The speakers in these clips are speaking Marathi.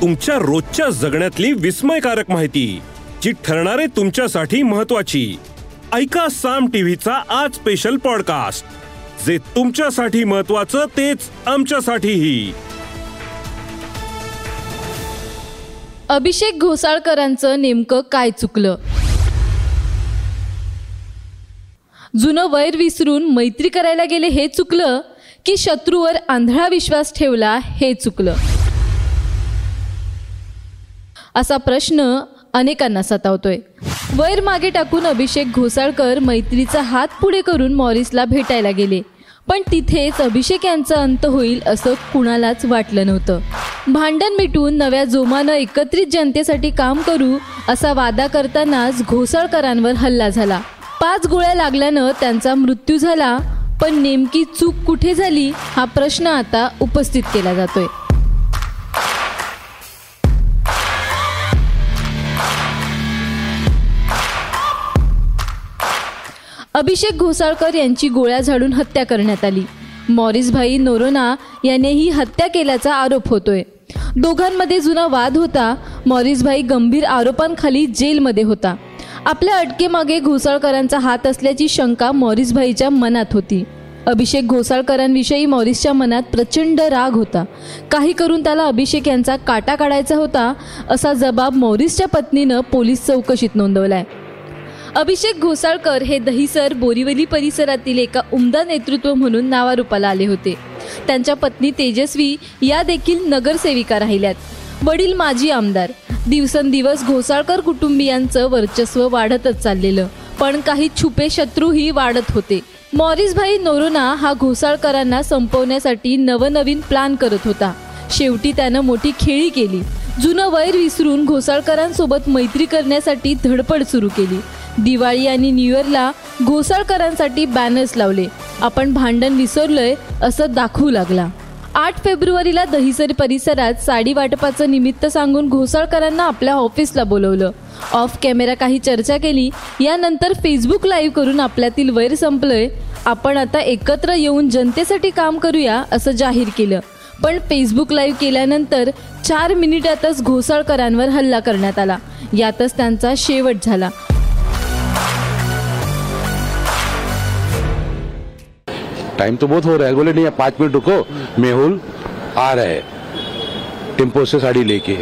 तुमच्या रोजच्या जगण्यातली विस्मयकारक माहिती जी ठरणारे तुमच्यासाठी महत्वाची ऐका साम टीव्हीचा आज स्पेशल पॉडकास्ट जे तुमच्यासाठी महत्वाचं तेच आमच्यासाठीही. अभिषेक घोसाळकरांचं नेमकं काय चुकलं? जुनं वैर विसरून मैत्री करायला गेले हे चुकलं की शत्रूवर आंधळा विश्वास ठेवला हे चुकलं? असा प्रश्न अनेकांना सतावतोय. वैर मागे टाकून अभिषेक घोसाळकर मैत्रीचा हात पुढे करून मॉरिसला भेटायला गेले. पण तिथेच अभिषेक यांचा अंत होईल असं कुणालाच वाटलं नव्हतं. भांडण मिटून नव्या जोमानं एकत्रित जनतेसाठी काम करू असा वादा करतानाच घोसाळकरांवर हल्ला झाला. पाच गोळ्या लागल्यानं त्यांचा मृत्यू झाला पण नेमकी चूक कुठे झाली हा प्रश्न आता उपस्थित केला जातोय. अभिषेक घोसाळकर यांची गोळ्या झाडून हत्या करण्यात आली. मॉरिसभाई नोरोना याने ही हत्या केल्याचा आरोप होतोय. दोघांमध्ये जुना वाद होता. मॉरिसभाई गंभीर आरोपांखाली जेलमध्ये होता. आपल्या अटकेमागे घोसाळकरांचा हात असल्याची शंका मॉरिसभाईच्या मनात होती. अभिषेक घोसाळकरांविषयी मॉरिसच्या मनात प्रचंड राग होता. काही करून त्याला अभिषेक यांचा काटा काढायचा होता असा जबाब मॉरिसच्या पत्नीनं पोलीस चौकशीत नोंदवलाय. अभिषेक घोसाळकर हे दहिसर बोरिवली परिसरातील एका उमदा नेतृत्व म्हणून नावारूपाला आले होते. त्यांच्या पत्नी तेजस्वी या देखील नगरसेविका राहिल्यात. वडील माजी आमदार. दिवसेंदिवस घोसाळकर कुटुंबियांचं वर्चस्व वाढतच चाललेलं. पण काही छुपे शत्रूही वाढत होते. मॉरिसभाई नोरोना हा घोसाळकरांना संपवण्यासाठी नवनवीन प्लान करत होता. शेवटी त्यानं मोठी खेळी केली. जुनं वैर विसरून घोसाळकरांसोबत मैत्री करण्यासाठी धडपड सुरू केली. दिवाळी आणि न्यू इयरला घोसाळकरांसाठी बॅनर्स लावले. आपण भांडण विसरलोय असं दाखवू लागला. आठ फेब्रुवारीला दहिसर परिसरात साडी वाटपाचं निमित्त सांगून घोसाळकरांना आपल्या ऑफिसला बोलवलं. ऑफ कॅमेरा काही चर्चा केली यानंतर फेसबुक लाईव्ह करून आपल्यातील वैर संपलंय. आपण आता एकत्र येऊन जनतेसाठी काम करूया असं जाहीर केलं. पण फेसबुक लाईव्ह केल्यानंतर चार मिनिटातच घोसाळकरांवर हल्ला करण्यात आला. यातच त्यांचा शेवट झाला. टाइम तो बहुत हो रहा है। बोले, नहीं पाँच मिनट रुको। मेहुल आ रहा है। टेंपो से साड़ी लेके।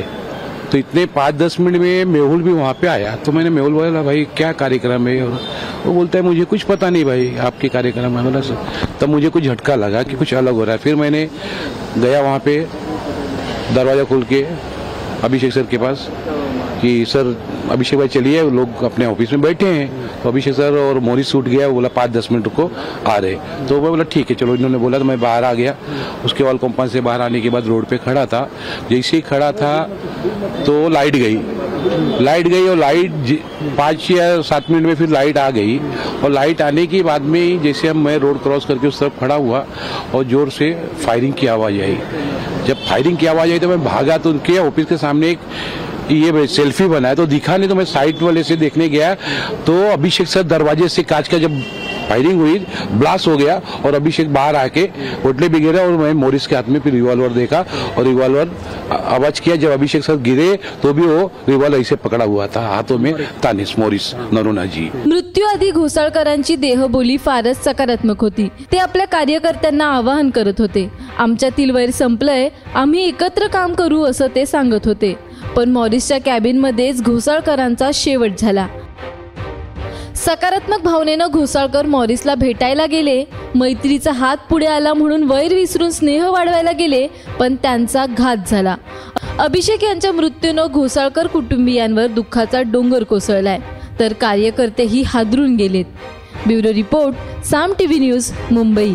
तो इतने पाँच, दस मिनट में मेहुल भी वहाँ पे आया। तो मैंने मेहुल बोला भाई, क्या कार्यक्रम है? और वो बोलता है, मुझे कुछ पता नहीं भाई, आपके कार्यक्रम है बोला, तब मुझे कुछ झटका लगा कि कुछ अलग हो रहा है। फिर मैंने गया वहाँ पे, दरवाज़ा खोल के, अभिषेक सर के पास, कि, सर अभिषेक भाई चलिए, लोग अपने ऑफ़िस में बैठे हैं। तो अभिषेक सर और मोरी सूट गया बोला, पाँच, दस मिनट को आ रहे तो मैं बोला, ठीक है, चलो। इन्होंने बोला तो मैं बाहर आ गया। उसके बाद कंपाउंड से बाहर आने के बाद रोड पे खड़ा था। जैसे ही खड़ा था तो लाइट गई। लाइट गई और लाइट पाँच या सात मिनट में फिर लाइट आ गई। और लाइट आने के बाद में जैसे हम, मैं रोड क्रॉस करके उस तरफ़ खड़ा हुआ और ज़ोर से फायरिंग की आवाज़ आई। जब फायरिंग की आवाज़ आई तो मैं भागा तो उनके ऑफ़िस के सामने एक ये सेल्फी बनाया तो दिखा नहीं तो मैं साइड वाले से देखने गया। तो अभिषेक सर दरवाजे से कांच का जब फायरिंग हुई, ब्लास्ट हो गया और अभिषेक बाहर आके होटले भी और मैं मोरिस के हाथ में फिर रिवॉल्वर देखा और रिवॉल्वर आवाज़ किया, जब अभिषेक सर गिरे तो भी वो रिवॉल्वर ऐसे पकड़ा हुआ था, हाथों में तानिस, मोरिस, नरोना जी। मृत्यू आधी घोसाळकरांची देहबोली फारच सकारात्मक होती. ते आपल्या कार्यकर्त्यांना आवाहन करत होते. वैर संपलंय, आम्ही एकत्र काम करू असं होते. पण मॉरिसच्या कॅबिनमध्येच घोसाळकरांचा शेवट झाला. सकारात्मक भावनेनं घोसाळकर मॉरिसला भेटायला गेले. मैत्रीचा हात पुढे आला म्हणून वैर विसरून स्नेह वाढवायला गेले पण त्यांचा घात झाला. अभिषेक यांच्या मृत्यूनं घोसाळकर कुटुंबियांवर दुःखाचा डोंगर कोसळलाय तर कार्यकर्तेही हादरून गेलेत. Bureau report Saam TV news Mumbai.